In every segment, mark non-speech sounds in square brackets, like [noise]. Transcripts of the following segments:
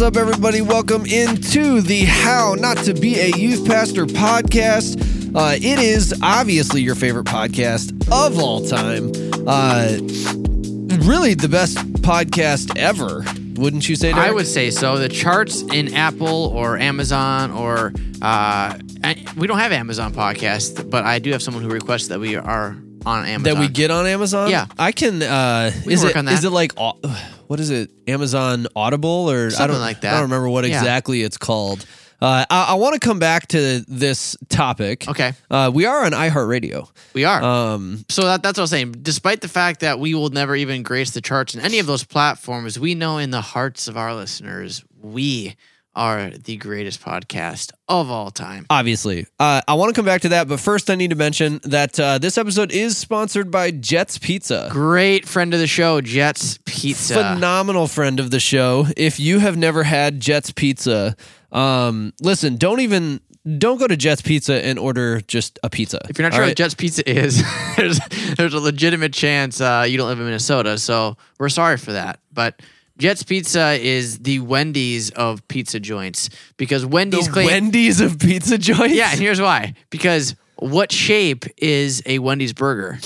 What's up, everybody? Welcome into the How Not to Be a Youth Pastor podcast. Uh, it is obviously your favorite podcast of all time. Uh, really, the best podcast ever, wouldn't you say? Derek? I would say so. The charts in Apple or Amazon or uh, we don't have Amazon podcast, but I do have someone who requests that we are on Amazon. that we get on Amazon. Yeah. I can. Uh, We is can it work on that. is it like what is it? Amazon Audible or I Something don't like that. I don't remember what Yeah. exactly it's called. Uh, I, I want to come back to this topic. Okay, Uh, we are on iHeartRadio. we are. Um, so that, that's what I was saying. Despite the fact that we will never even grace the charts in any of those platforms, we know in the hearts of our listeners, we are the greatest podcast of all time. obviously, uh, I want to come back to that, but first, I need to mention that uh, this episode is sponsored by Jets Pizza. Great friend of the show, Jets Pizza. phenomenal friend of the show. If you have never had Jets Pizza, um, listen, don't even don't go to Jets Pizza and order just a pizza. If you're not sure right? what Jets Pizza is, [laughs] there's there's a legitimate chance uh, you don't live in Minnesota, so we're sorry for that. But Jets Pizza is the Wendy's of pizza joints because Wendy's the claim Wendy's of pizza joints. yeah, and here's why: because what shape is a Wendy's burger?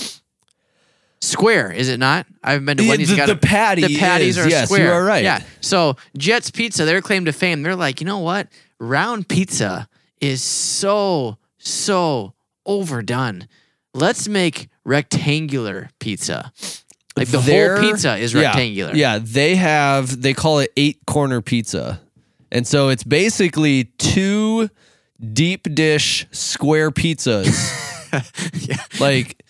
Square, is it not? I've been to Wendy's. the- got the patty The patties is- are yes, you square. are right. Yeah. So Jets Pizza, their claim to fame, they're like, you know what? Round pizza is so so overdone. Let's make rectangular pizza. Like the Their- whole pizza is yeah, rectangular. Yeah, they have they call it eight corner pizza. And so it's basically two deep dish square pizzas [laughs] [laughs] like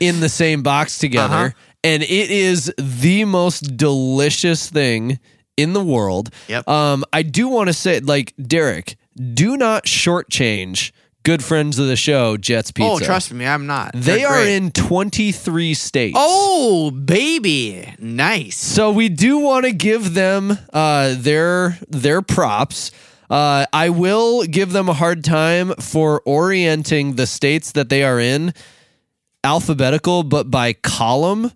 in the same box together. Uh-huh. And it is the most delicious thing in the world. Yep. Um, I do want to say, like, Derek, do not shortchange good friends of the show, Jets Pizza. Oh, trust me, I'm not. They They're are great. in 23 states. Oh, baby. Nice. So we do want to give them uh, their their props. Uh, I will give them a hard time for orienting the states that they are in alphabetical, but by column.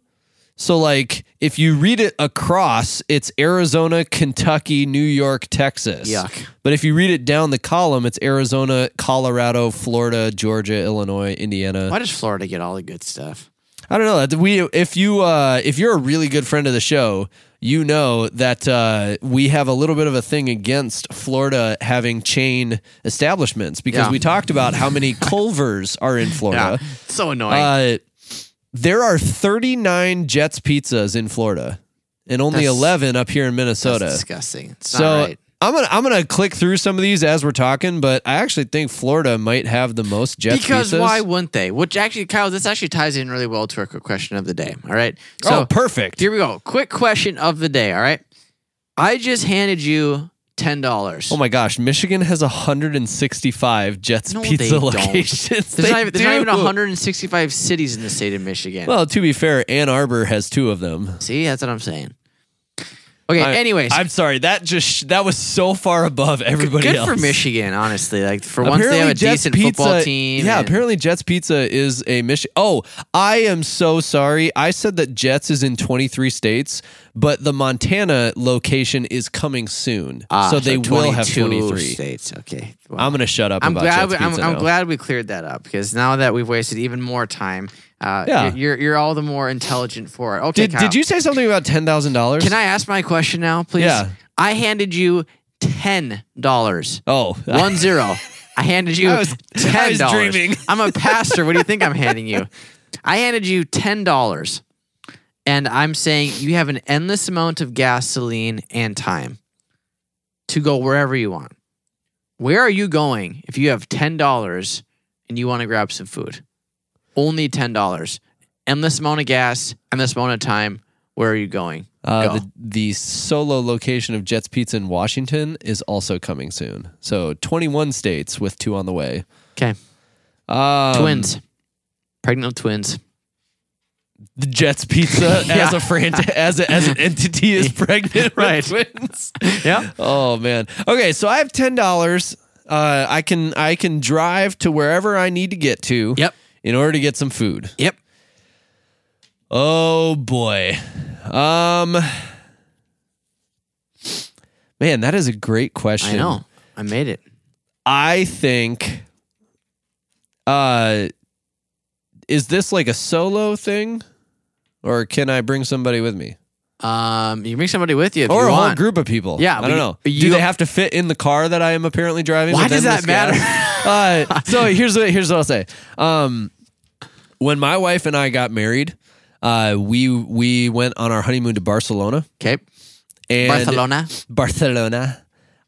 So, like, if you read it across, it's Arizona, Kentucky, New York, Texas. Yuck. But if you read it down the column, it's Arizona, Colorado, Florida, Georgia, Illinois, Indiana. Why does Florida get all the good stuff? I don't know. We if you uh, if you're a really good friend of the show, you know that uh, we have a little bit of a thing against Florida having chain establishments because Yeah. we talked about how many [laughs] Culvers are in Florida. Yeah. So annoying. Uh, there are 39 Jets pizzas in Florida and only That's- 11 up here in Minnesota. That's disgusting. It's so not right. I'm gonna I'm gonna click through some of these as we're talking, but I actually think Florida might have the most Jets Because pizzas. why wouldn't they? Which actually, Kyle, this actually ties in really well to our quick question of the day. All right. Oh, so oh, perfect. here we go. Quick question of the day. All right. I just handed you ten dollars. Oh my gosh, Michigan has 165 Jets No, they pizza don't. [laughs] locations. There's, They not even, there's not even do. 165 cities in the state of Michigan. Well, to be fair, Ann Arbor has two of them. See, that's what I'm saying. Okay. I- anyways, I'm sorry that just that was so far above everybody good else. for Michigan. Honestly, like for once they have a Jets decent pizza, football team. Yeah, and- apparently Jets Pizza is a Michigan. Oh, I am so sorry. I said that Jets is in 23 states, but the Montana location is coming soon, Ah, so they will have 23. states. Okay. Well, I'm gonna shut up I'm about glad. Jets We, I'm, I'm glad we cleared that up because now that we've wasted even more time, uh, Yeah. you're, you're all the more intelligent for it. Okay, Did, Kyle, did you say something about ten thousand dollars? Can I ask my question now, please? Yeah. I handed you ten dollars. Oh, One zero. [laughs] I handed you I was- ten dollars. [laughs] I'm a pastor. What do you think I'm handing you? [laughs] I handed you ten dollars, and I'm saying you have an endless amount of gasoline and time to go wherever you want. Where are you going if you have ten dollars and you want to grab some food? Only ten dollars. Endless amount of gas, endless amount of time. Where are you going? Uh, Go. the, the solo location of Jets Pizza in Washington is also coming soon. So 21 states with two on the way. Okay. Um, twins. Pregnant twins. The Jets Pizza [laughs] as a franchise, as, a, as an entity is [laughs] pregnant Right. twins. [laughs] Yeah. Oh man. Okay, so I have ten dollars. Uh, I can I can drive to wherever I need to get to. Yep. In order to get some food. Yep. Oh boy. Um Man, that is a great question. I know. I made it. I think uh is this like a solo thing? Or can I bring somebody with me? Um, you can bring somebody with you if or you a whole group of people. Yeah, I don't you- know. but Do they have to fit in the car that I am apparently driving? Why does that matter? [laughs] uh, so here's what here's what I'll say. Um, when my wife and I got married, uh, we we went on our honeymoon to Barcelona Okay. and Barcelona. Barcelona.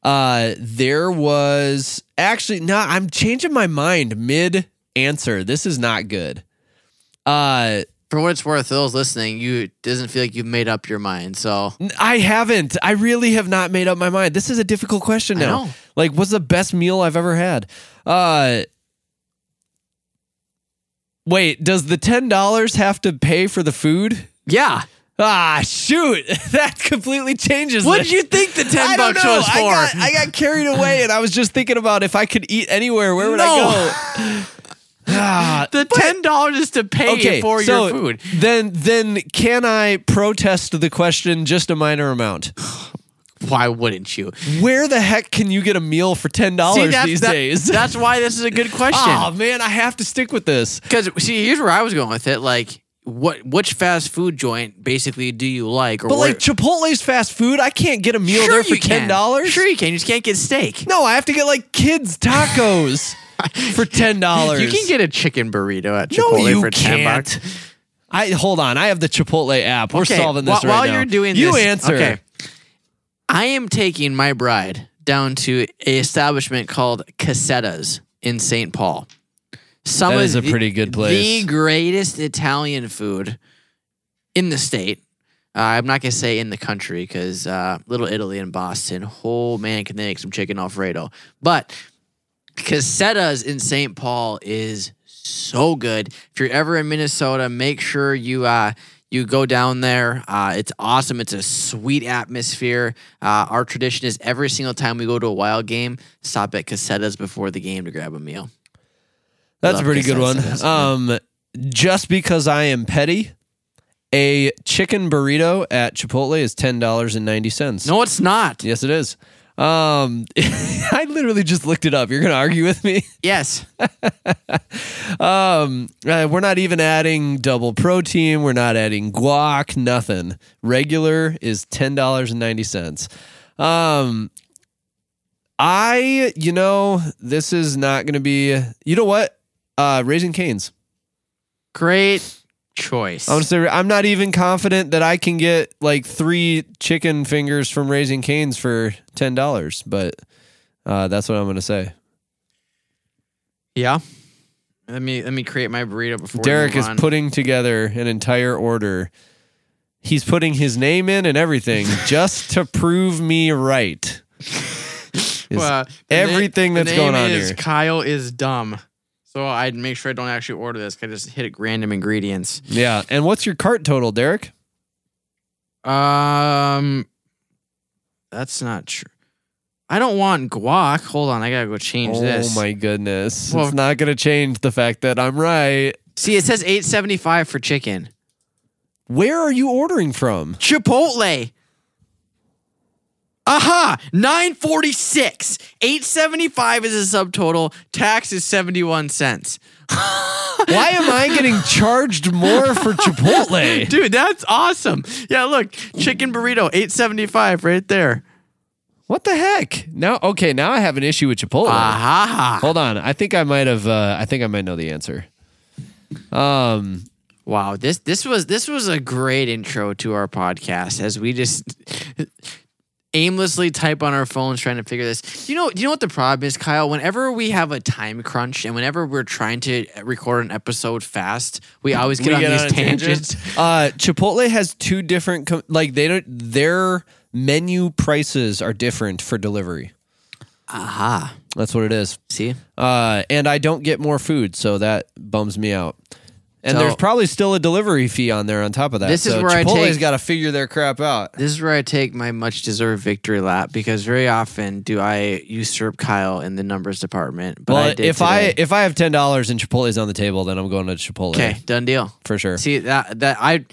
Uh, there was actually no. I'm changing my mind mid answer. This is not good. Uh, For what it's worth, those listening, you doesn't feel like you've made up your mind. So I haven't. I really have not made up my mind. This is a difficult question now. Like, what's the best meal I've ever had? Uh, wait, does the ten dollars have to pay for the food? yeah. Ah, shoot! [laughs] That completely changes. What this. did you think the ten I bucks was for? I got, I got carried away, and I was just thinking about if I could eat anywhere, where would I go? [laughs] Ah, the ten dollars is to pay okay, for so your food. Then, then can I protest the question just a minor amount? [sighs] [laughs] Why wouldn't you? Where the heck can you get a meal for ten dollars these that- days? [laughs] That's why this is a good question. Oh man, I have to stick with this. Because see, here's where I was going with it. Like, what which fast food joint basically do you like? Or But like Chipotle's fast food, I can't get a meal Sure there for ten dollars. Sure you can. You just can't get steak. No, I have to get like kids tacos [laughs] for ten dollars. You can get a chicken burrito at no, Chipotle you for ten can't. bucks. I hold on. I have the Chipotle app. We're Okay, solving this wh- right while now. you're doing you this, answer. Okay. I am taking my bride down to a establishment called Cossetta's in St. Paul. Some That of a the- pretty good place. The greatest Italian food in the state. Uh, I'm not gonna say in the country because uh, Little Italy in Boston. Oh man, can they make some chicken Alfredo? But Cossetta's in St. Paul is so good. If you're ever in Minnesota, make sure you uh, you go down there. Uh, it's awesome. It's a sweet atmosphere. Uh, our tradition is every single time we go to a wild game, stop at Cossetta's before the game to grab a meal. That's a pretty good one. Um, just because I am petty, a chicken burrito at Chipotle is ten dollars and ninety cents. No, it's not. Yes, it is. Um, [laughs] I literally just looked it up. You're gonna argue with me? [laughs] Yes. Um, uh, we're not even adding double protein. We're not adding guac. Nothing. Regular is ten dollars and ninety cents. Um, I, you know, this is not going to be. You know what? Uh, Raising Cane's. Great choice. I want to say I'm not even confident that I can get like three chicken fingers from Raising Cane's for ten dollars, but uh, that's what I'm going to say. yeah. Let me let me create my burrito before Derek is putting together an entire order. He's putting his name in and everything [laughs] just to prove me right. [laughs] Well, everything the that's going name on is here. Kyle is dumb. So I'd make sure I don't actually order this. I just hit random ingredients. Yeah. And what's your cart total, Derek? Um, that's not true. I don't want guac. Hold on, I gotta go change this. oh my goodness. Well- it's not going to change the fact that I'm right. See, it says eight seventy five for chicken. Where are you ordering from? Chipotle. Aha! 946. 875 is a subtotal. Tax is 71 cents. [laughs] Why am I getting charged more for Chipotle? [laughs] Dude, that's awesome. Yeah, look, chicken burrito, 875 right there. What the heck? Now, okay, now I have an issue with Chipotle. Aha. Hold on, I think I might have. Uh, I think I might know the answer. Um, Wow, this this was this was a great intro to our podcast as we just aimlessly type on our phones trying to figure this. You know, you know what the problem is, Kyle? Whenever we have a time crunch and whenever we're trying to record an episode fast, we always get we on get these on a tangent. tangents. [laughs] Uh, Chipotle has two different. Com- like they don't. Their menu prices are different for delivery. Aha. That's what it is. See? Uh, and I don't get more food, so that bums me out. And So- there's probably still a delivery fee on there on top of that. This is so where I Chipotle's take- got to figure their crap out. This is where I take my much deserved victory lap because very often do I usurp Kyle in the numbers department. But Well, did if I if I have ten dollars and Chipotle's on the table, then I'm going to Chipotle Okay, done deal. for sure. See that that I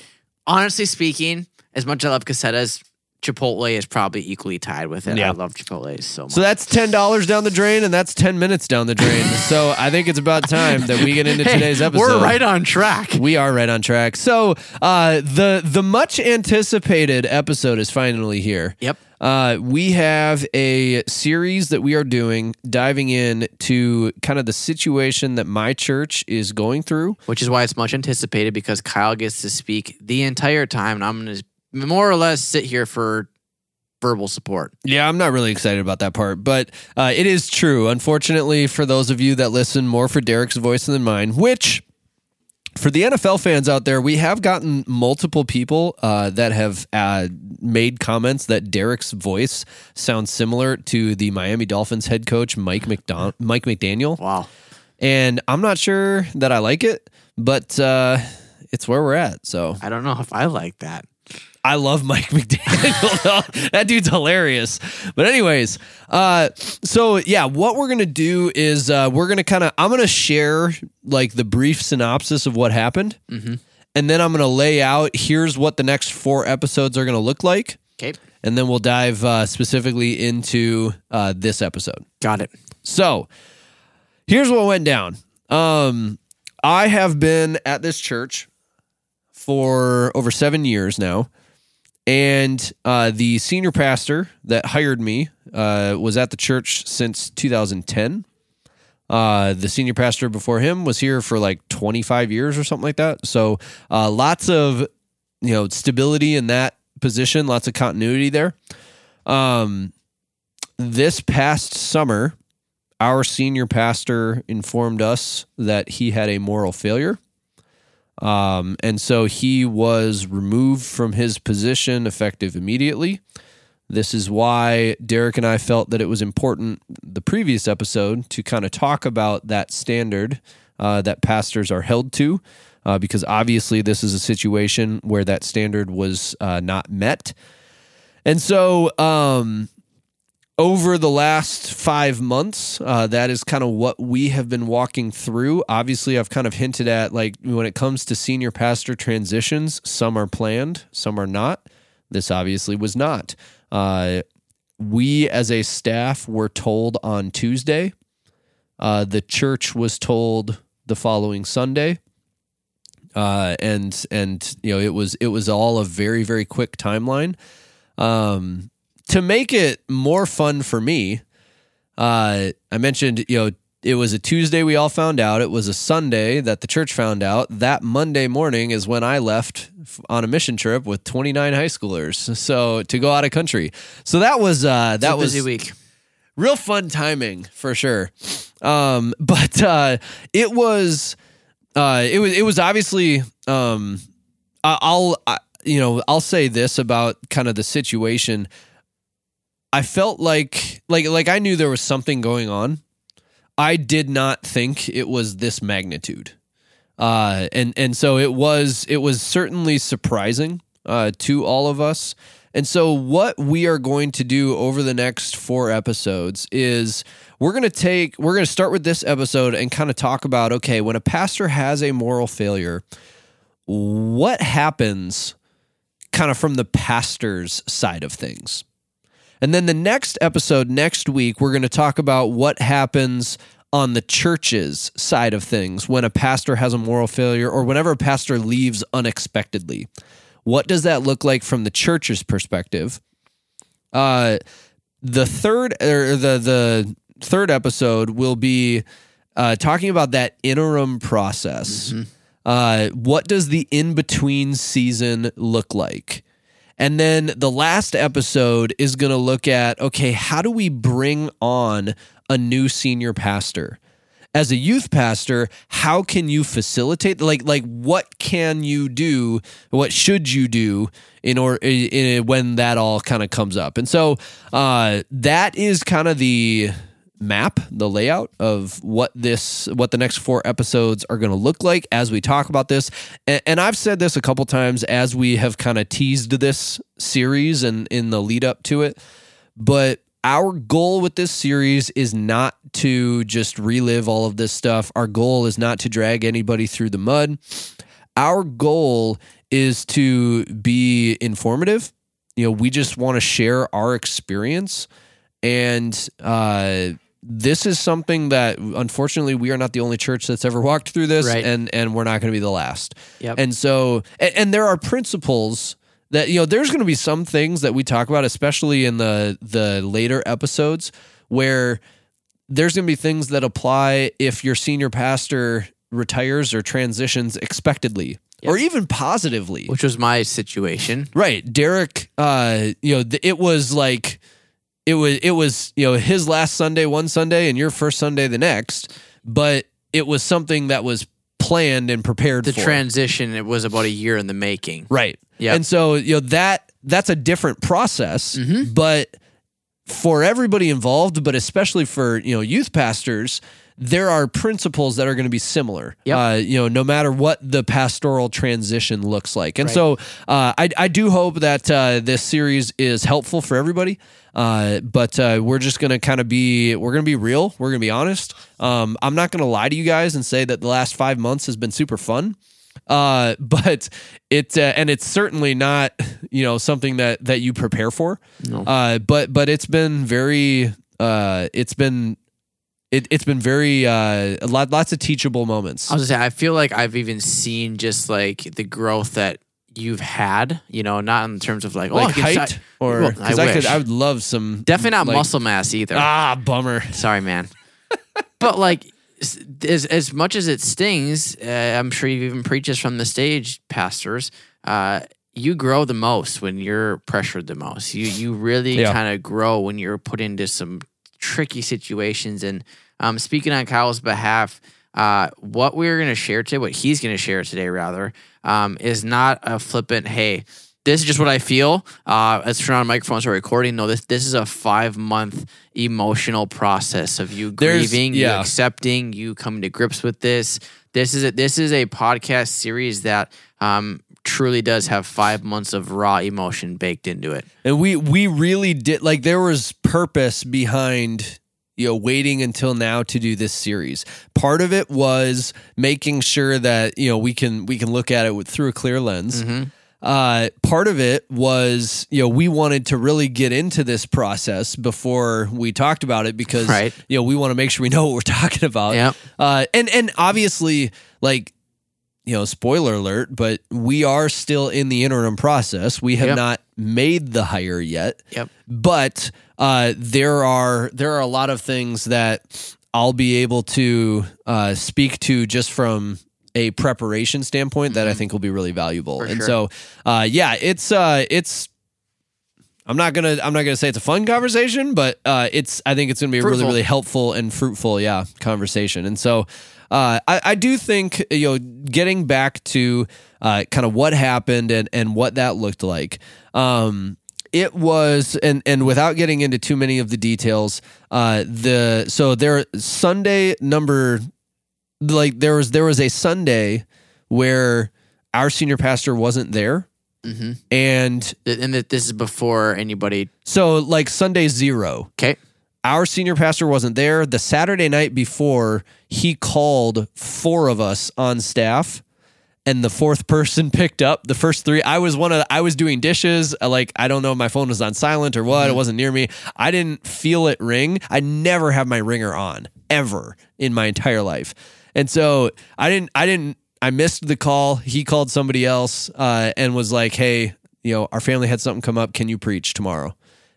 honestly speaking, as much as I love Cossetta's, Chipotle is probably equally tied with it. Yeah. I love Chipotle so much. So that's ten dollars down the drain, and that's ten minutes down the drain. [laughs] so I think it's about time that we get into Hey, today's episode. We're right on track. We are right on track. So uh, the the much anticipated episode is finally here. Yep. Uh, we have a series that we are doing, diving in to kind of the situation that my church is going through. Which is why it's much anticipated because Kyle gets to speak the entire time, and I'm going to more or less sit here for verbal support. Yeah, I'm not really excited about that part, but uh, it is true. Unfortunately, for those of you that listen more for Derek's voice than mine, which for the NFL fans out there, we have gotten multiple people uh, that have uh, made comments that Derek's voice sounds similar to the Miami Dolphins head coach Mike McDon- Mike McDaniel, Wow. and I'm not sure that I like it, but uh, it's where we're at. So I don't know if I like that. I love Mike [laughs] McDaniel. that dude's hilarious. But anyways, uh, so yeah, what we're gonna do is uh, we're gonna kind of I'm gonna share like the brief synopsis of what happened, and then I'm gonna lay out here's what the next four episodes are gonna look like, Okay. and then we'll dive uh, specifically into uh, this episode. Got it. So here's what went down. Um, I have been at this church for over seven years now. And uh, the senior pastor that hired me uh, was at the church since 2010. Uh, the senior pastor before him was here for like 25 years or something like that. So uh, lots of you know stability in that position, lots of continuity there. Um, this past summer, our senior pastor informed us that he had a moral failure. Um, and so he was removed from his position effective immediately. This is why Derek and I felt that it was important the previous episode to kind of talk about that standard uh, that pastors are held to, uh, because obviously this is a situation where that standard was uh, not met. And so, um, over the last five months, uh, that is kind of what we have been walking through. Obviously, I've kind of hinted at like when it comes to senior pastor transitions, some are planned, some are not. This obviously was not. Uh, we as a staff were told on Tuesday. Uh, the church was told the following Sunday. Uh, and and you know it was it was all a very very quick timeline. Um, to make it more fun for me, uh, I mentioned, you know, it was a Tuesday we all found out. It was a Sunday that the church found out. That Monday morning is when I left on a mission trip with 29 high schoolers. So to go out of country. So that was uh, that was busy week. real fun timing for sure. Um, but uh, it was uh, it was it was obviously um, I- I'll I, you know I'll say this about kind of the situation. I felt like like like I knew there was something going on. I did not think it was this magnitude. Uh, and and so it was it was certainly surprising uh, to all of us. And so what we are going to do over the next four episodes is we're going to take we're going to start with this episode and kind of talk about okay when a pastor has a moral failure, what happens kind of from the pastor's side of things. And then the next episode next week, we're going to talk about what happens on the church's side of things when a pastor has a moral failure or whenever a pastor leaves unexpectedly. What does that look like from the church's perspective? Uh, the third or the the third episode will be uh, talking about that interim process. Uh, what does the in between season look like? And then the last episode is going to look at okay, how do we bring on a new senior pastor? As a youth pastor, how can you facilitate like like what can you do? What should you do in or in, in, when that all kind of comes up? And so uh, that is kind of the map, the layout of what this, what the next four episodes are going to look like as we talk about this. And, and I've said this a couple times as we have kind of teased this series and in the lead up to it. But our goal with this series is not to just relive all of this stuff. Our goal is not to drag anybody through the mud. Our goal is to be informative you know, we just want to share our experience. And uh, this is something that unfortunately we are not the only church that's ever walked through this, Right. and and we're not going to be the last. Yep. And so, and, and there are principles that you know. There's going to be some things that we talk about, especially in the the later episodes, where there's going to be things that apply if your senior pastor retires or transitions expectedly or even positively. which was my situation. Right. Derek, uh, you know, th- it was like it was it was, you know, his last Sunday one Sunday and your first Sunday the next, but it was something that was planned and prepared The for. transition it was about a year in the making. Right. Yeah, And so, you know, that that's a different process, Mm-hmm. but for everybody involved, but especially for, you know, youth pastors, there are principles that are going to be similar. Yep. Uh, you know, no matter what the pastoral transition looks like. And so uh, I, I do hope that uh, this series is helpful for everybody. Uh, but uh, we're just going to kind of be, we're going to be real. We're going to be honest. Um, I'm not going to lie to you guys and say that the last five months has been super fun uh [laughs] but it uh, and it's certainly not you know something that that you prepare for No. uh but but it's been very uh it's been it, it's been very uh a lot lots of teachable moments I was gonna say, I feel like I've even seen just like the growth that you've had, you know, not in terms of like, oh, I like can height si- or Well, I I, could i would love some definitely not like- muscle mass either. ah bummer Sorry, man. [laughs] but like, as as much as it stings, uh, I'm sure you've even preached this from the stage, pastors. Uh, you grow the most when you're pressured the most. You you really Yeah. kind of grow when you're put into some tricky situations. And um, speaking on Kyle's behalf, uh, what we're going to share today, what he's going to share today, rather, um, is not a flippant. Hey, this is just what I feel. Uh, let's turn on microphones are recording. No, this this is a five month emotional process of you There's- grieving, you accepting, you coming to grips with this. This is a, this is a podcast series that um, truly does have five months of raw emotion baked into it. and we we really did like there was purpose behind you know waiting until now to do this series part of it was making sure that you know we can we can look at it with, through a clear lens Mm-hmm. uh, part of it was you know we wanted to really get into this process before we talked about it because Right. you know we want to make sure we know what we're [laughs] talking about Yep. uh, and and obviously like you know spoiler alert but we are still in the interim process we have Yep. not made the hire yet Yep. but uh, there are there are a lot of things that I'll be able to uh, speak to just from a preparation standpoint that I think will be really valuable. Mm-hmm. For and sure. so, uh, yeah, it's uh, it's. I'm not gonna I'm not gonna say it's a fun conversation, but uh, it's I think it's gonna be a really really helpful and fruitful yeah conversation. And so uh, I, I do think you know getting back to uh, kind of what happened and and what that looked like. Um, it was and and without getting into too many of the details, uh, the so there Sunday number like there was there was a Sunday where our senior pastor wasn't there, Mm-hmm. and And that this is before anybody. so like Sunday zero, Okay. our senior pastor wasn't there. The Saturday night before, he called four of us on staff, and the fourth person [laughs] picked up the first three. I was one of. I was doing dishes. Like I don't know, if my phone was on silent or what. It wasn't near me. I didn't feel it ring. I never have my ringer on ever in my entire life, and so I didn't. I didn't. I missed the call. He called somebody else uh, and was like, "Hey, you know, our family had something come up. Can you preach tomorrow?"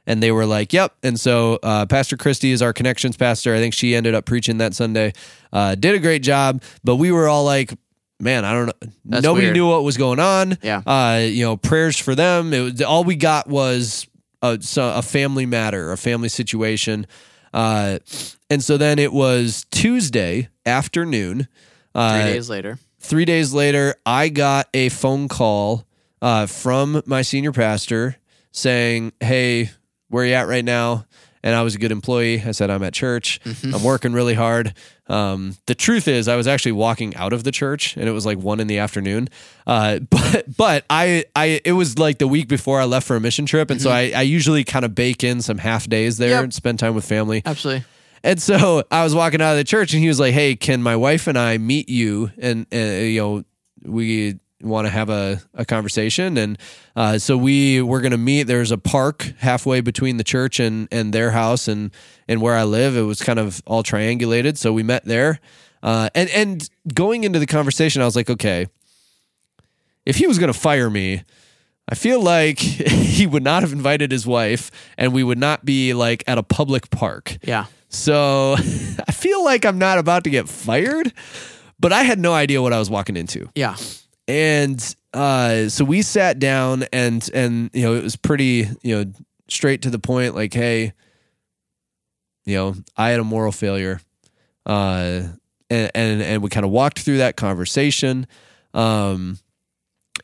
And they were like, "Yep." And so uh, Pastor Christie is our connections pastor. I think she ended up preaching that Sunday. Uh, did a great job, but we were all like, "Man, I don't know." That's Nobody weird. knew what was going on. Yeah. Uh, you know, prayers for them. It was all we got was a, a family matter, a family situation. Uh, and so then it was Tuesday afternoon. Three Uh, days later. three days later, I got a phone call uh, from my senior pastor saying, Hey, where are you at right now? And I was a good employee. I said, I'm at church. I'm working really hard. Um, the truth is, I was actually walking out of the church and it was like one in the afternoon. Uh, [laughs] but but I, I it was like the week before I left for a mission trip. And so I, I usually kind of bake in some half days there Yep. and spend time with family. Absolutely. And so I was walking out of the church, and he was like, "Hey, can my wife and I meet you?" And uh, you know, we want to have a, a conversation. And uh, so we were going to meet. There's a park halfway between the church and, and their house and, and where I live. It was kind of all triangulated. So we met there. Uh, and, and going into the conversation, I was like, okay, if he was going to fire me, I feel like [laughs] he would not have invited his wife and we would not be like at a public park. Yeah. So [laughs] I feel like I'm not about to get fired, but I had no idea what I was walking into. Yeah. And uh, so we sat down and and you know it was pretty you know straight to the point like hey you know I had a moral failure uh and and, and we kind of walked through that conversation um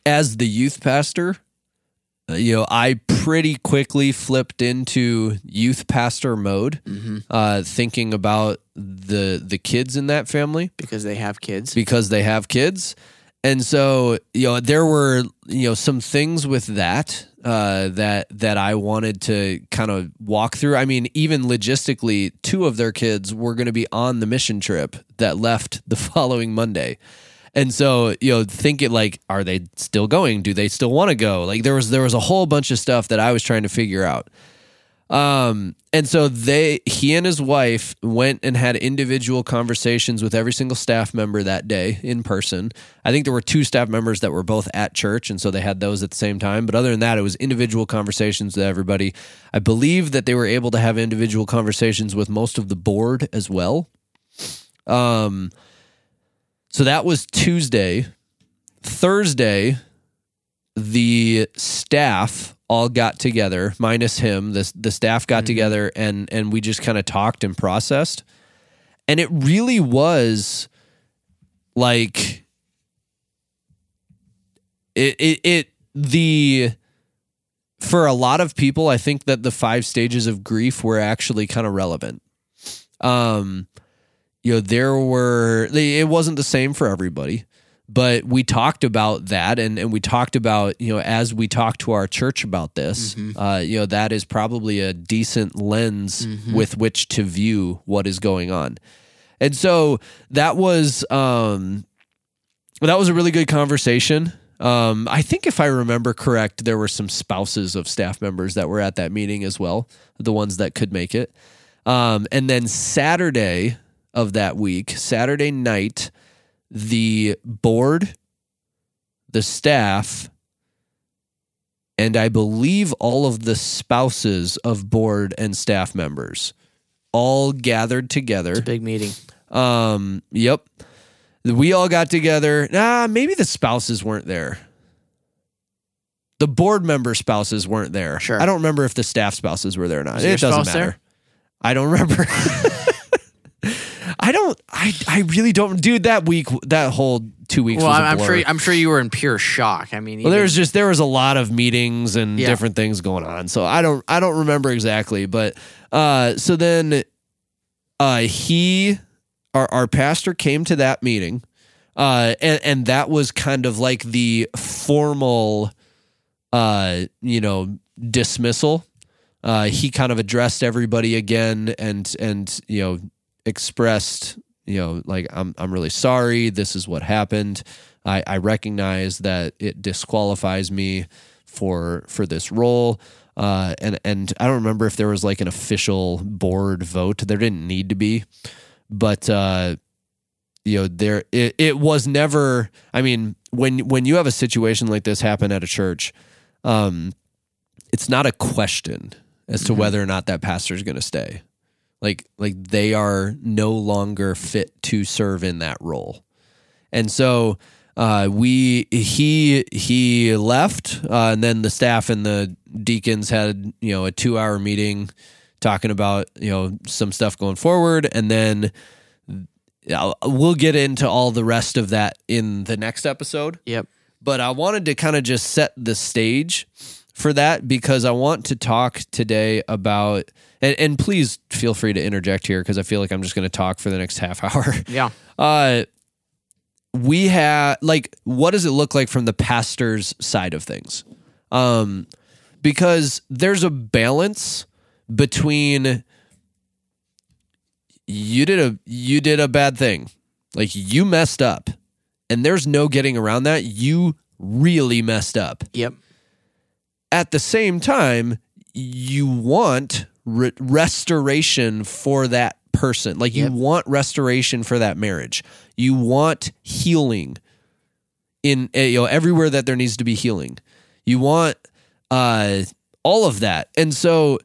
as the youth pastor uh, you know I pretty quickly flipped into youth pastor mode uh thinking about the the kids in that family Because they have kids. because they have kids. And so, you know, there were, you know, some things with that uh, that that I wanted to kind of walk through. I mean, even logistically, two of their kids were going to be on the mission trip that left the [laughs] following Monday. And so, you know, think it like, are they still going? Do they still want to go? Like there was there was a whole bunch of stuff that I was trying to figure out. Um, and so they, he and his wife went and had individual conversations with every single staff member that day in person. I think there were two staff members that were both at church, and so they had those at the same time. But other than that, it was individual conversations with everybody. I believe that they were able to have individual conversations with most of the board as well. Um, so that was Tuesday. Thursday, the staff all got together, minus him. The the staff got together and and we just kind of talked and processed. And it really was like it it, it the for a lot of people, I think that the five stages of grief were actually kind of relevant. Um, you know, there were it wasn't the same for everybody but we talked about that and, and we talked about you know as we talked to our church about this uh, you know that is probably a decent lens with which to view what is going on. And so that was um that was a really good conversation. Um i think if i remember correct there were some spouses of staff members that were at that meeting as well the ones that could make it. Um and then saturday of that week saturday night the board, the staff, and I believe all of the spouses of board and staff members all gathered together. Big meeting. Um, yep. We all got together. Nah, maybe the spouses weren't there. The board member spouses weren't there. Sure. I don't remember if the staff spouses were there or not. Was it your doesn't spouse matter. there? I don't remember. [laughs] I don't. I I really don't. Dude, that week, that whole two weeks Well, was a I'm, blur. sure. I'm sure you were in pure shock. I mean, well, even- there was just there was a lot of meetings and Yeah. different things going on. So I don't I don't remember exactly, but uh, so then uh, he our our pastor came to that meeting, uh, and and that was kind of like the formal, uh, you know, dismissal. Uh, he kind of addressed everybody again, and and you know expressed you know like I'm I'm really sorry. This is what happened. I, I recognize that it disqualifies me for for this role. Uh, and and I don't remember if there was like an official board vote. There didn't need to be, but uh, you know there it, it was never. I mean, when when you have a situation like this happen at a church, um, it's not a question as to whether or not that pastor is going to stay. Like like they are no longer fit to serve in that role. And so uh, we he he left, uh, and then the staff and the deacons had you know a two hour meeting talking about you know some stuff going forward, and then I'll- we'll get into all the rest of that in the next episode Yep. but I wanted to kind of just set the stage for that because I want to talk today about and, and please feel free to interject here because I feel like I'm just going to talk for the next half [laughs] hour. Yeah. Uh, we have like what does it look like from the pastor's side of things? Um, because there's a balance between you did a you did a bad thing, like you messed up, and there's no getting around that. You really messed up. Yep. At the same time, you want re- restoration for that person. Like you Yep. want restoration for that marriage. You want healing in uh, you know everywhere that there needs to be healing. You want uh all of that. And so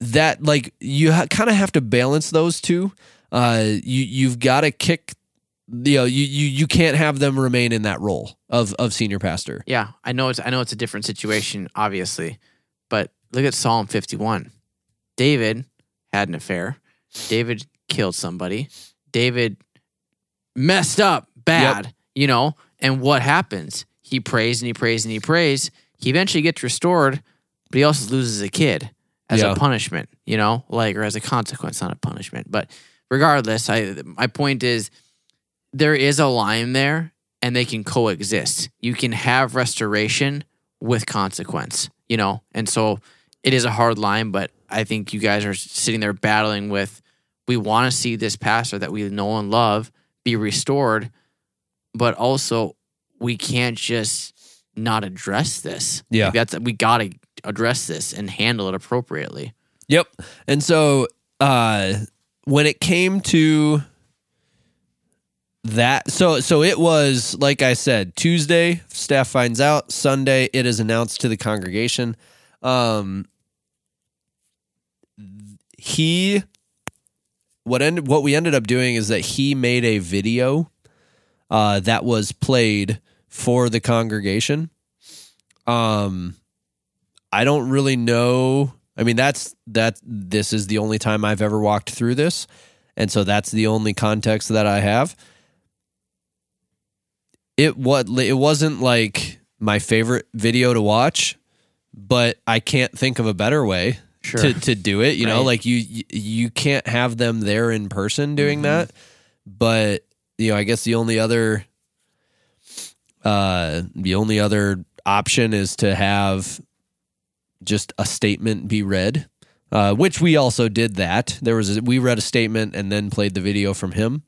that like you ha- kind of have to balance those two. Uh you you've got to kick you know you, you you can't have them remain in that role of of senior pastor. Yeah, I know it's I know it's a different situation, obviously, but look at Psalm 51. David had an affair. David killed somebody. David messed up bad, you know. And what happens? He prays and he prays and he prays. He eventually gets restored, but he also loses a kid as Yeah. a punishment, you know, like or as a consequence, not a punishment. But regardless, I my point is there is a line there and they can coexist. You can have restoration with consequence, you know? And so it is a hard line, but I think you guys are sitting there battling with we want to see this pastor that we know and love be restored, but also we can't just not address this. Yeah. Like, that's we got to address this and handle it appropriately. Yep. And so uh when it came to that so so it was like I said Tuesday staff finds out Sunday it is announced to the congregation um he what ended what we ended up doing is that he made a video uh that was played for the congregation um I don't really know. I mean, that's that. This is the only time I've ever walked through this, and so that's the only context that I have. It what it wasn't like my favorite video to watch, but I can't think of a better way Sure. to to do it. You know, like you you- can't have them there in person doing Mhm. that, but you know, I guess the only other uh the only other option is to have just a statement be read, uh, which we also did that. There was a, we read a statement and then played the video from him.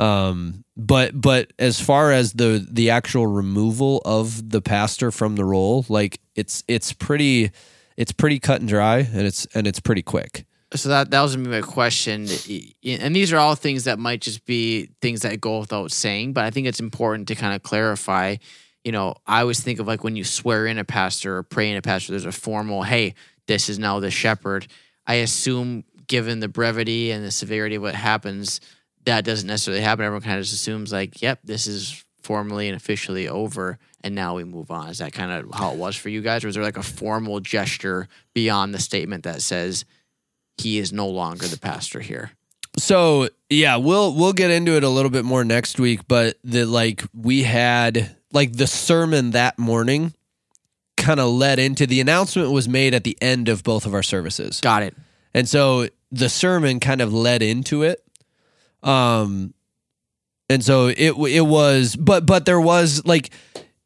Um, but but as far as the the actual removal of the pastor from the role, like it's it's pretty it's pretty cut and dry and it's and it's pretty quick. so that that was my question. And these are all things that might just be things that go without saying but i think it's important to kind of clarify. You know i always think of like when you swear in a pastor or pray in a pastor there's a formal hey this is now the shepherd. I assume given the brevity and the severity of what happens that doesn't necessarily happen everyone kind of just assumes like yep this is formally and officially over and now we move on is that kind of how it was for you guys or is there like a formal gesture beyond the statement that says he is no longer the pastor here. So yeah, we'll we'll get into it a little bit more next week, but the like we had like the sermon that morning kind of led into the announcement was made at the end of both of our services. Got it. And so the sermon kind of led into it. Um and so it it was but but there was like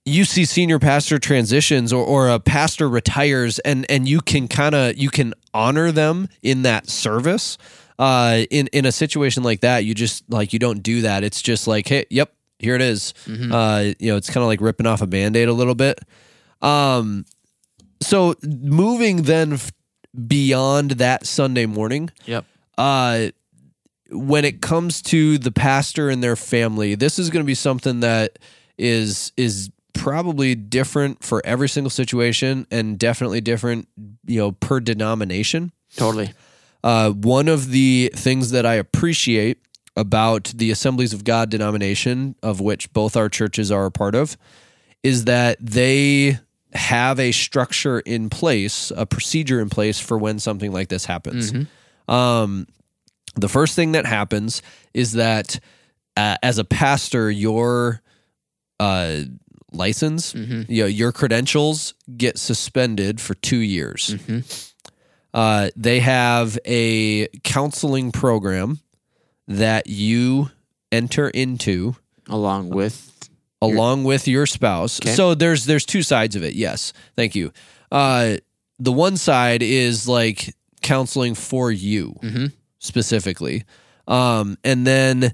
you see senior pastor transitions or, or a pastor retires and and you can kind of you can honor them in that service uh in in a situation like that you just like you don't do that it's just like hey yep here it is. Mhm. uh you know it's kind of like ripping off a band-aid a little bit um so moving then f- beyond that sunday morning Yep. uh when it comes to the pastor and their family this is going to be something that is is probably different for every single situation and definitely different you know per denomination Totally. uh, one of the things that I appreciate about the Assemblies of God denomination, of which both our churches are a part of, is that they have a structure in place, a procedure in place for when something like this happens. Mhm. Um, the first thing that happens is that uh, as a pastor, your uh, license, Mhm. you know, your credentials get suspended for two years. Mhm. Uh, they have a counseling program that you enter into Along with along with your spouse. Okay. So there's there's two sides of it. Yes, thank you. Uh, the one side is like counseling for you Mhm. Specifically, um, and then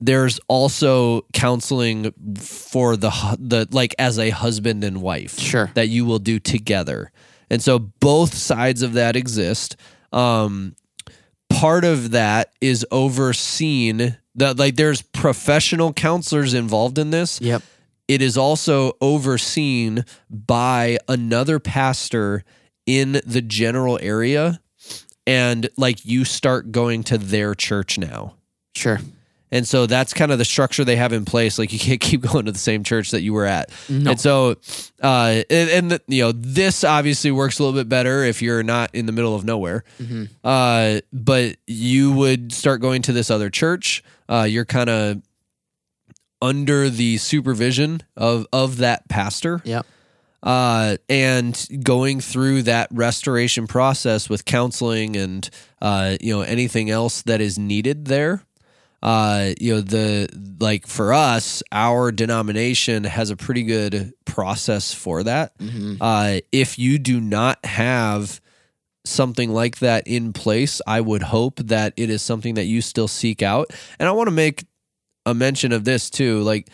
there's also counseling for the the like as a husband and wife Sure. that you will do together. And so both sides of that exist. Um part of that is overseen that like there's professional counselors involved in this. Yep. it is also overseen by another pastor in the general area and like you start going to their church now Sure. and so that's kind of the structure they have in place like you can't [laughs] keep going to the same church that you were at No. and so uh and, and the, you know this obviously works a little bit better if you're not in the middle of nowhere Mhm. uh but you would start going to this other church uh you're kind of under the supervision of of that pastor Yep. Uh, and going through that restoration process with counseling and uh, you know anything else that is needed there. Uh, you know the like for us, our denomination has a pretty good process for that. Mhm. Uh, if you do not have something like that in place, I would hope that it is something that you still seek out. And I want to make a mention of this too. Like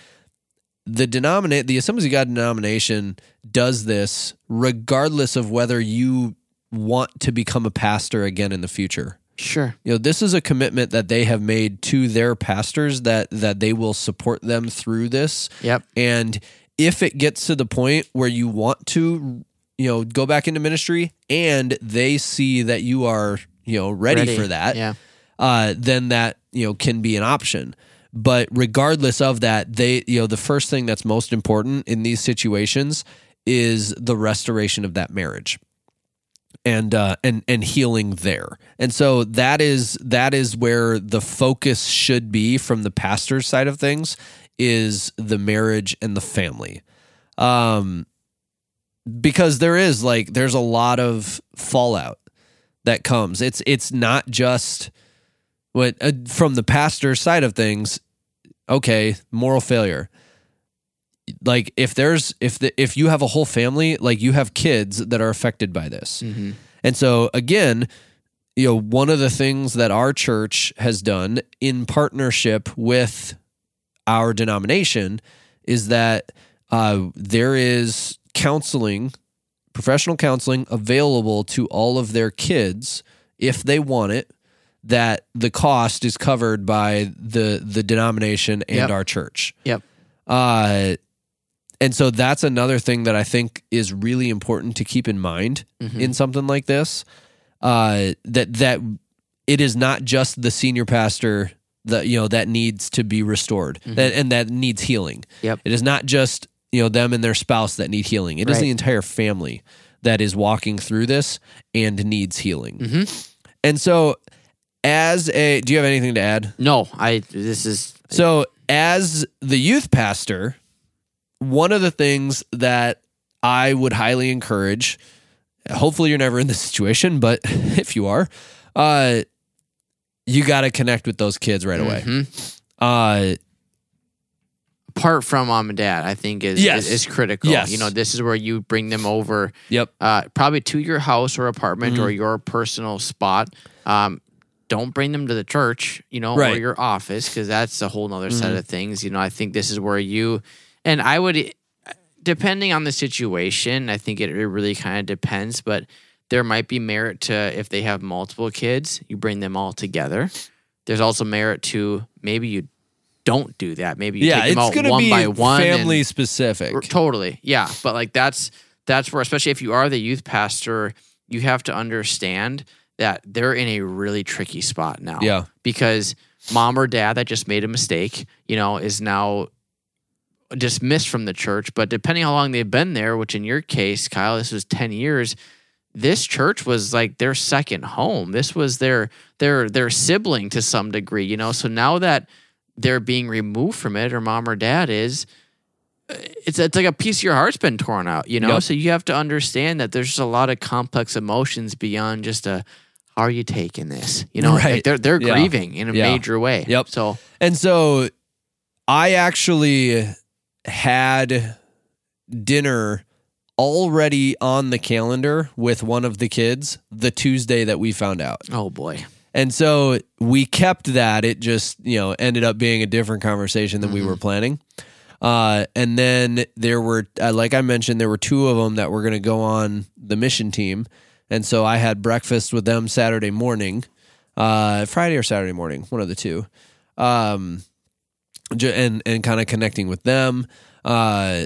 the denominate the Assemblies of God denomination does this regardless of whether you want to become a pastor again in the future. Sure. You know, this is a commitment that they have made to their pastors that that they will support them through this. Yep. And if it gets to the point where you want to, you know, go back into ministry and they see that you are, you know, ready, Ready. for that, Yeah. uh, then that, you know, can be an option. But regardless of that, they, you know, the first thing that's most important in these situations is the restoration of that marriage and uh and and healing there. And so that is that is where the focus should be from the pastor's side of things is the marriage and the family. Um because there is like there's a lot of fallout that comes. It's it's not just what uh, from the pastor's side of things. Okay, moral failure. Like if there's if the if you have a whole family, like you have kids that are affected by this. Mhm. And so again, you know, one of the things that our church has done in partnership with our denomination is that uh, there is counseling, professional counseling available to all of their kids if they want it. That the cost is covered by the the denomination and Yep. our church. Yep. Uh, and so that's another thing that I think is really important to keep in mind Mhm. in something like this. Uh, that that it is not just the senior pastor that you know that needs to be restored that, and that needs healing. Mm-hmm. Yep. It is not just you know them and their spouse that need healing. It is Right. the entire family that is walking through this and needs healing. Mhm. And so, as a, do you have anything to add? No, I. This is. So, as the youth pastor, one of the things that I would highly encourage, hopefully you're never in this situation, but [laughs] if you are, uh, you got to connect with those kids right away. Mhm. Uh, Apart from mom and dad, I think is Yes. is, is critical. Yes. You know, this is where you bring them over, yep. uh, probably to your house or apartment Mm-hmm. or your personal spot. Um, don't bring them to the church, you know, or Right. Mm-hmm. your office because that's a whole nother set of things. You know, I think this is where you and I would, depending on the situation, I think it, it really kind of depends, but there might be merit to if they have multiple kids, you bring them all together. There's also merit to maybe you don't do that. Maybe you Yeah, take them it's out going to one be by one. and- family specific. R- Totally. Yeah. But like that's that's where especially if you are the youth pastor, you have to understand that they're in a really tricky spot now. Yeah. Because mom or dad that just made a mistake, you know, is now dismissed from the church. But depending how long they've been there, which in your case, Kyle, this was ten years, this church was like their second home. This was their their their sibling to some degree, you know. So now that they're being removed from it, or mom or dad is, it's it's like a piece of your heart's been torn out, you know. Yep. So you have to understand that there's just a lot of complex emotions beyond just a how are you taking this? You know, Right. like they're they're Yeah. grieving in a Yeah. major way. Yep. So And so I actually had dinner already on the calendar with one of the kids the Tuesday that we found out. oh boy. And so we kept that. It just, you know, ended up being a different conversation than we were mm-hmm. planning. Uh, and then there were, uh, like I mentioned, there were two of them that were going to go on the mission team. And so I had breakfast with them Saturday morning, uh, Friday or Saturday morning, one of the two. Um, and, and kind of connecting with them. Uh,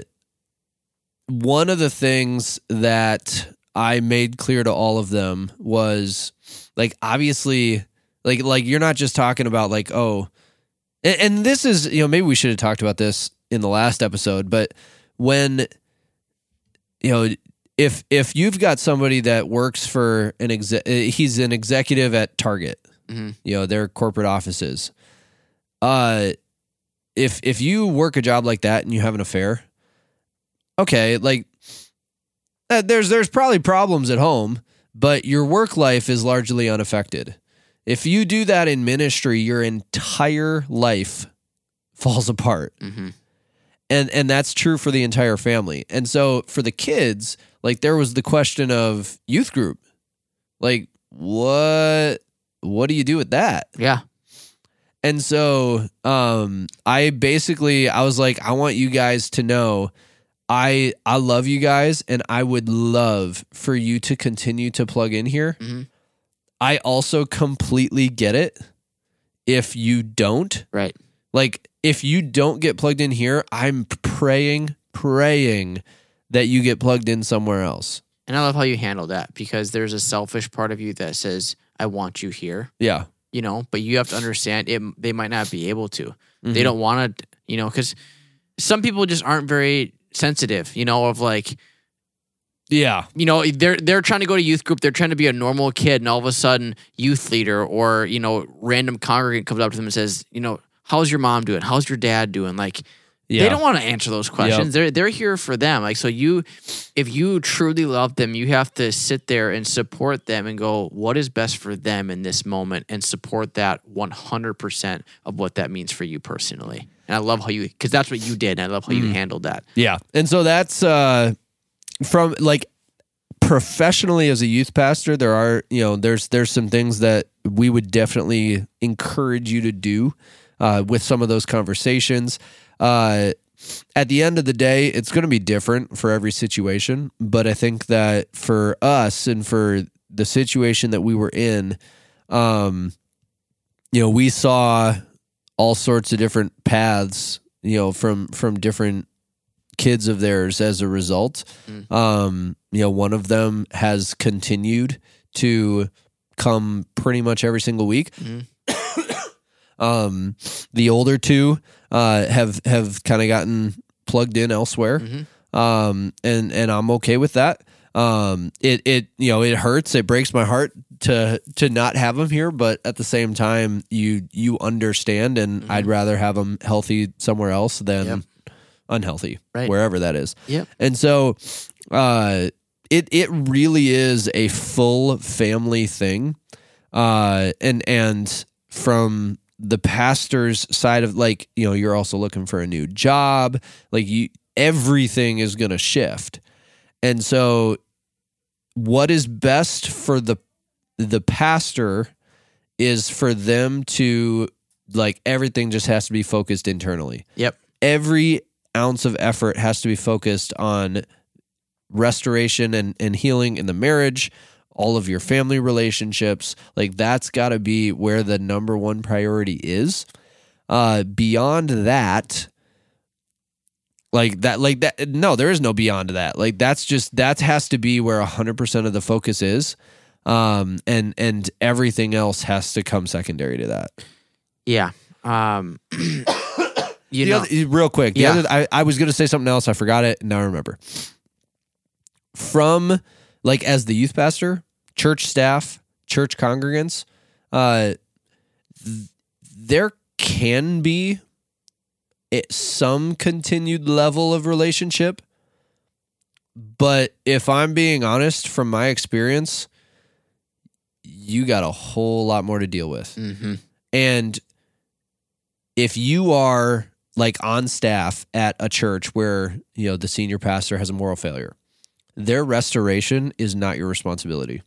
one of the things that I made clear to all of them was like obviously like like you're not just talking about like oh and, and this is you know maybe we should have talked about this in the last episode but when you know if if you've got somebody that works for an exec he's an executive at Target Mhm. you know their corporate offices uh if if you work a job like that and you have an affair okay like uh, there's there's probably problems at home but your work life is largely unaffected if you do that in ministry your entire life falls apart Mm-hmm. And and that's true for the entire family and so for the kids like there was the question of youth group like what what do you do with that Yeah. and so um I basically I was like I want you guys to know I I love you guys and I would love for you to continue to plug in here. Mhm. I also completely get it if you don't. Right. Like if you don't get plugged in here, I'm praying praying that you get plugged in somewhere else. And I love how you handle that because there's a selfish part of you that says, I want you here, Yeah. you know, but you have to understand it, they might not be able to. They Mhm. don't want to, you know, because some people just aren't very sensitive, you know, of like, Yeah. you know, they're they're trying to go to youth group, they're trying to be a normal kid, and all of a sudden, youth leader or you know, random congregant comes up to them and says, you know, how's your mom doing? How's your dad doing? Like, Yeah. they don't want to answer those questions. They're they're here for them. Like, so you, if you truly love them, you have to sit there and support them and go, what is best for them in this moment, and support that one hundred percent of what that means for you personally. And I love how you, because that's what you did. And I love how you handled that. Yeah. And so that's uh from like professionally as a youth pastor, there are, you know, there's there's some things that we would definitely encourage you to do uh with some of those conversations. Uh at the end of the day, it's going to be different for every situation, but I think that for us and for the situation that we were in, um you know, we saw all sorts of different paths, you know, from from different kids of theirs as a result. Mm. Um, you know, one of them has continued to come pretty much every single week. Mhm. Um, the older two uh, have have kind of gotten plugged in elsewhere, Mhm. um, and and I'm okay with that. Um, it it you know it hurts, it breaks my heart to to not have them here, but at the same time, you you understand, and I'd rather have them healthy somewhere else than Yep. unhealthy, Right. wherever that is. Yep. And so, uh, it it really is a full family thing, uh, and and from the pastor's side of like you know you're also looking for a new job, like you everything is going to shift, and so what is best for the the pastor is for them to like everything just has to be focused internally Yep. every ounce of effort has to be focused on restoration and, and healing in the marriage, all of your family relationships. Like that's got to be where the number one priority is. Uh, beyond that, like that, like that, no, there is no beyond that. Like that's just, that has to be where 100% of the focus is. Um, and, and everything else has to come secondary to that. Yeah. Um, [coughs] you The know, other- real quick, the Yeah. other, I, I was going to say something else. I forgot it. Now I remember. From like as the youth pastor, church staff, church congregants, uh, th- there can be it, some continued level of relationship. But if I'm being honest, from my experience, you got a whole lot more to deal with. Mhm. And if you are like on staff at a church where, you know, the senior pastor has a moral failure, their restoration is not your responsibility.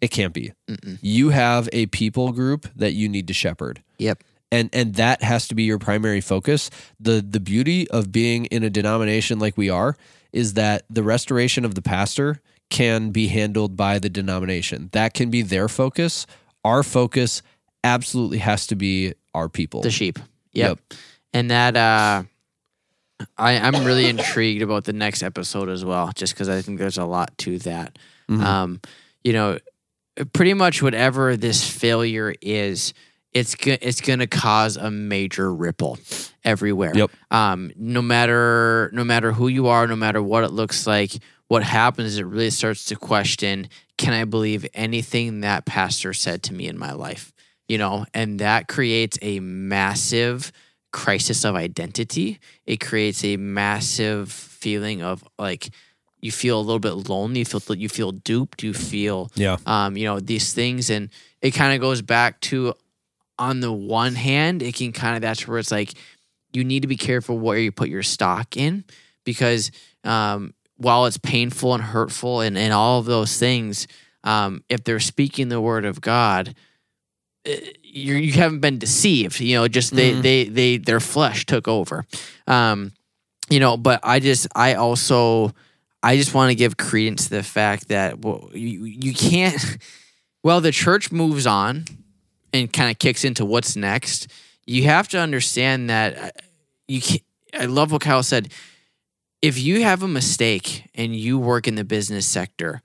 It can't be. You have a people group that you need to shepherd. Yep. and and that has to be your primary focus the the beauty of being in a denomination like we are is that the restoration of the pastor can be handled by the denomination that can be their focus our focus absolutely has to be our people The sheep. Yep. And that uh I, I'm really intrigued about the next episode as well, just because I think there's a lot to that. Mhm. Um, you know, pretty much whatever this failure is, it's go- it's going to cause a major ripple everywhere. Yep. Um, no matter no matter who you are, no matter what it looks like, what happens is it really starts to question: Can I believe anything that pastor said to me in my life? You know, and that creates a massive crisis of identity. It creates a massive feeling of like you feel a little bit lonely. You feel you feel duped. You feel yeah um, you know, these things. And it kind of goes back to, on the one hand, it can kind of, that's where it's like, you need to be careful where you put your stock in because um, while it's painful and hurtful and, and all of those things, um, if they're speaking the word of God, eh, you you haven't been deceived. You know, just they Mhm. they they their flesh took over. Um, you know, but I just I also I just want to give credence to the fact that well, you you can't. Well, the church moves on and kind of kicks into what's next. You have to understand that uh, you can I love what Kyle said. If you have a mistake and you work in the business sector,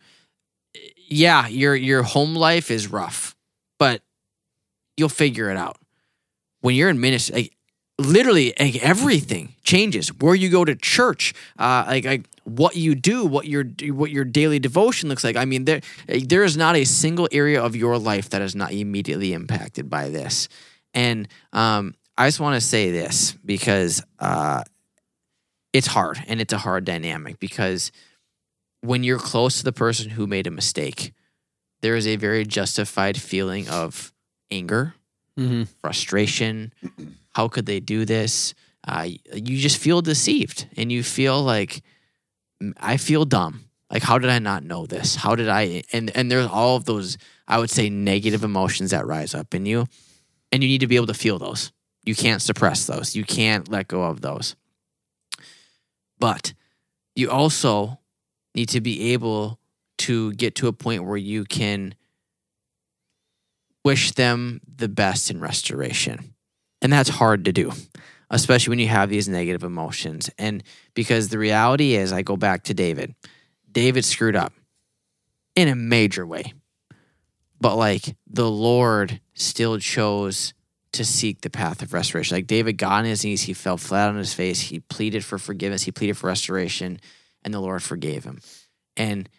yeah, your your home life is rough, but you'll figure it out. When you're in ministry, like literally like everything changes. Where you go to church, uh, like like what you do, what your what your daily devotion looks like. I mean, there there is not a single area of your life that is not immediately impacted by this. And um, I just want to say this because uh, it's hard and it's a hard dynamic because when you're close to the person who made a mistake, there is a very justified feeling of anger, mm-hmm. frustration. How could they do this? Uh, you just feel deceived and you feel like "Mm, I feel dumb. Like how did I not know this? How did I? And and there's all of those I would say negative emotions that rise up in you, and you need to be able to feel those. You can't suppress those. You can't let go of those. But you also need to be able to get to a point where you can wish them the best in restoration. And that's hard to do, especially when you have these negative emotions. And because the reality is, I go back to David. David screwed up in a major way. But like the Lord still chose to seek the path of restoration. Like David got on his knees, he fell flat on his face, he pleaded for forgiveness, he pleaded for restoration, and the Lord forgave him. And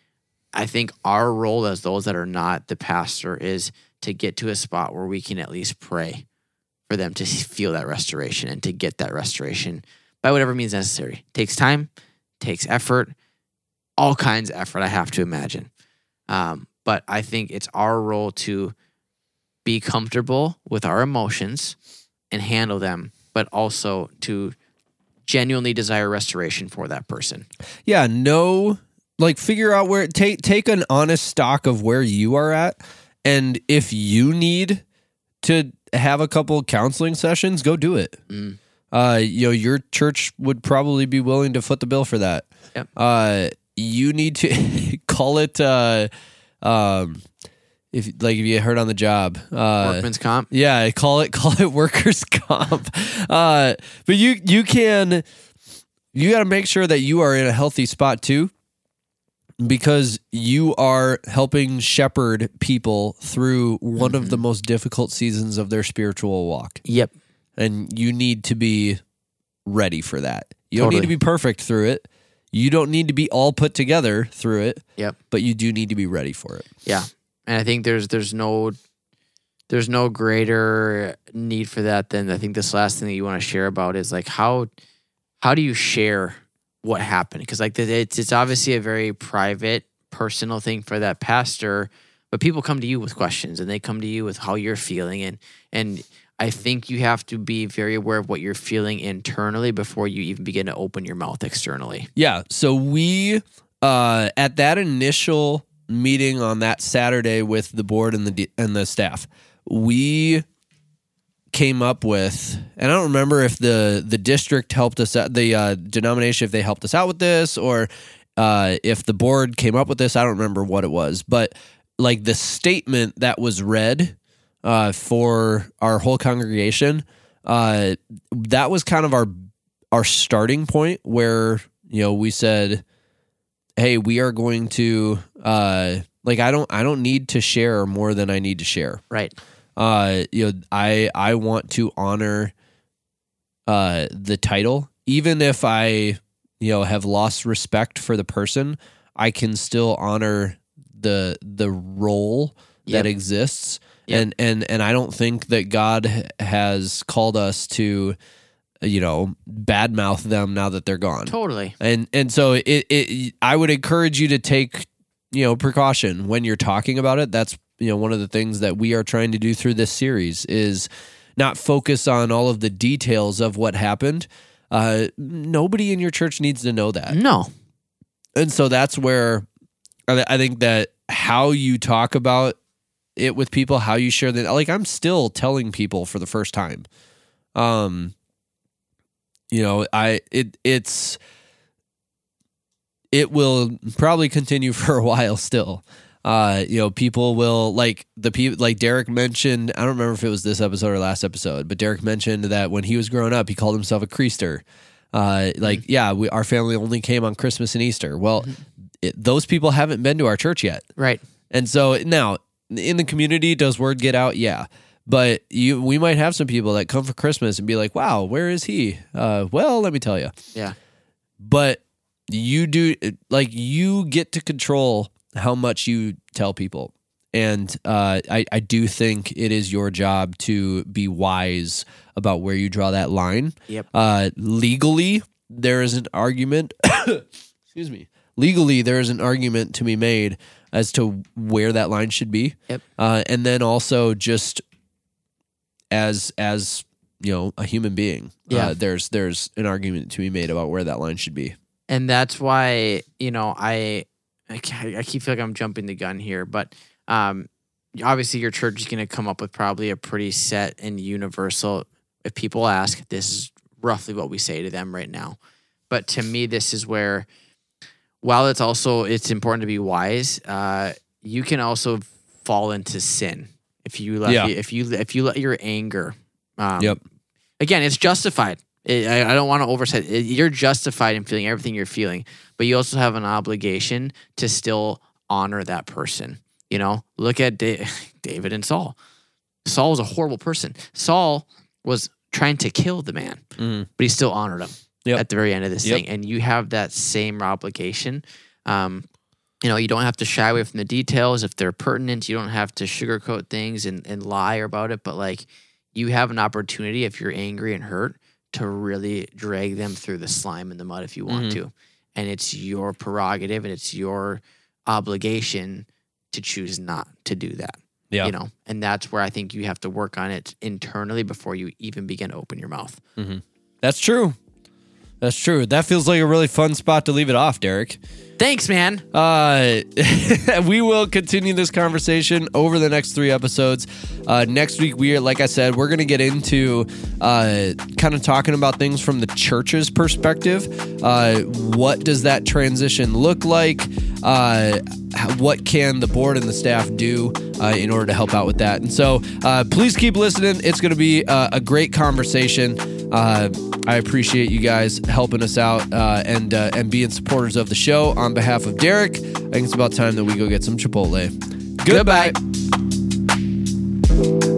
I think our role as those that are not the pastor is to get to a spot where we can at least pray for them to feel that restoration and to get that restoration by whatever means necessary. It takes time, takes effort, all kinds of effort, I have to imagine. Um, but I think it's our role to be comfortable with our emotions and handle them, but also to genuinely desire restoration for that person. yeah no like figure out where take take an honest stock of where you are at and if you need to have a couple counseling sessions go do it Mm. uh you know your church would probably be willing to foot the bill for that Yep. uh you need to [laughs] call it uh um if like if you heard on the job uh Workman's comp. yeah, call it [laughs] call it workers comp. Uh, but you you can you got to make sure that you are in a healthy spot too because you are helping shepherd people through one of the mm-hmm. most difficult seasons of their spiritual walk. Yep. And you need to be ready for that. You don't need to be perfect through it. You don't need to be all put together through it, Yep. but you do need to be ready for it. Yeah, and I think there's there's no there's no greater need for that than I think this last thing that you want to share about is like how how do you share what happened because like it's it's obviously a very private personal thing for that pastor but people come to you with questions and they come to you with how you're feeling and and I think you have to be very aware of what you're feeling internally before you even begin to open your mouth externally. Yeah. So we uh at that initial meeting on that Saturday with the board and the and the staff, we came up with, and I don't remember if the the district helped us out, the uh, denomination if they helped us out with this, or uh, if the board came up with this. I don't remember what it was, but like the statement that was read uh, for our whole congregation, uh, that was kind of our our starting point where you know we said, "Hey, we are going to." Uh, like I don't I don't need to share more than I need to share Right. Uh you know i i want to honor uh the title even if i you know have lost respect for the person i can still honor the the role Yep. that exists Yep. and and and i don't think that god has called us to you know badmouth them now that they're gone Totally. and and so it, it I would encourage you to take you know precaution when you're talking about it. That's you know one of the things that we are trying to do through this series is not focus on all of the details of what happened. Uh, nobody in your church needs to know that, No. and so that's where I I think that how you talk about it with people, how you share that. Like I'm still telling people for the first time. Um, you know, I it it's it will probably continue [laughs] for a while still. Uh, you know, people will like the people like Derek mentioned. I don't remember if it was this episode or last episode, but Derek mentioned that when he was growing up, he called himself a creaster. Uh, like, yeah, we our family only came on Christmas and Easter. Well, it, those people haven't been to our church yet. Right. And so now in the community, does word get out? Yeah. But you, we might have some people that come for Christmas and be like, "Wow, where is he?" Uh, well, let me tell you. Yeah. But you do like you get to control how much you tell people, and uh, I, I do think it is your job to be wise about where you draw that line. Yep. Uh, legally, there is an argument. [coughs] excuse me. Legally, there is an argument to be made as to where that line should be. Yep. Uh, and then also just as as you know a human being, Yeah. uh, there's there's an argument to be made about where that line should be. and that's why you know I I, I keep feel like I'm jumping the gun here, but um, obviously your church is going to come up with probably a pretty set and universal. If people ask, this is roughly what we say to them right now. But to me, this is where, while it's also it's important to be wise, uh, you can also fall into sin if you let Yeah. if you if you let your anger. Um, Yep. Again, it's justified. It, I, I don't want to oversight. It, you're justified in feeling everything you're feeling, but you also have an obligation to still honor that person. You know, look at da- [laughs] David and Saul. Saul was a horrible person. Saul was trying to kill the man, Mm. but he still honored him Yep. at the very end of this Yep. thing. And you have that same obligation. Um, you know, you don't have to shy away from the details if they're pertinent. You don't have to sugarcoat things and, and lie about it. But like, you have an opportunity if you're angry and hurt to really drag them through the slime and the mud if you want Mhm. to. And it's your prerogative and it's your obligation to choose not to do that. Yeah. You know, and that's where I think you have to work on it internally before you even begin to open your mouth. That's true. That's true. That feels like a really fun spot to leave it off, Derek. Thanks, man. Uh, [laughs] we will continue this conversation over the next three episodes. Uh, next week, we are, like I said, we're going to get into uh, kind of talking about things from the church's perspective. Uh, what does that transition look like? Uh, what can the board and the staff do uh, in order to help out with that? And so, please keep listening. It's going to be a great conversation. I appreciate you guys helping us out and and being supporters of the show. On on behalf of Derek, I think it's about time that we go get some Chipotle. Goodbye. Goodbye.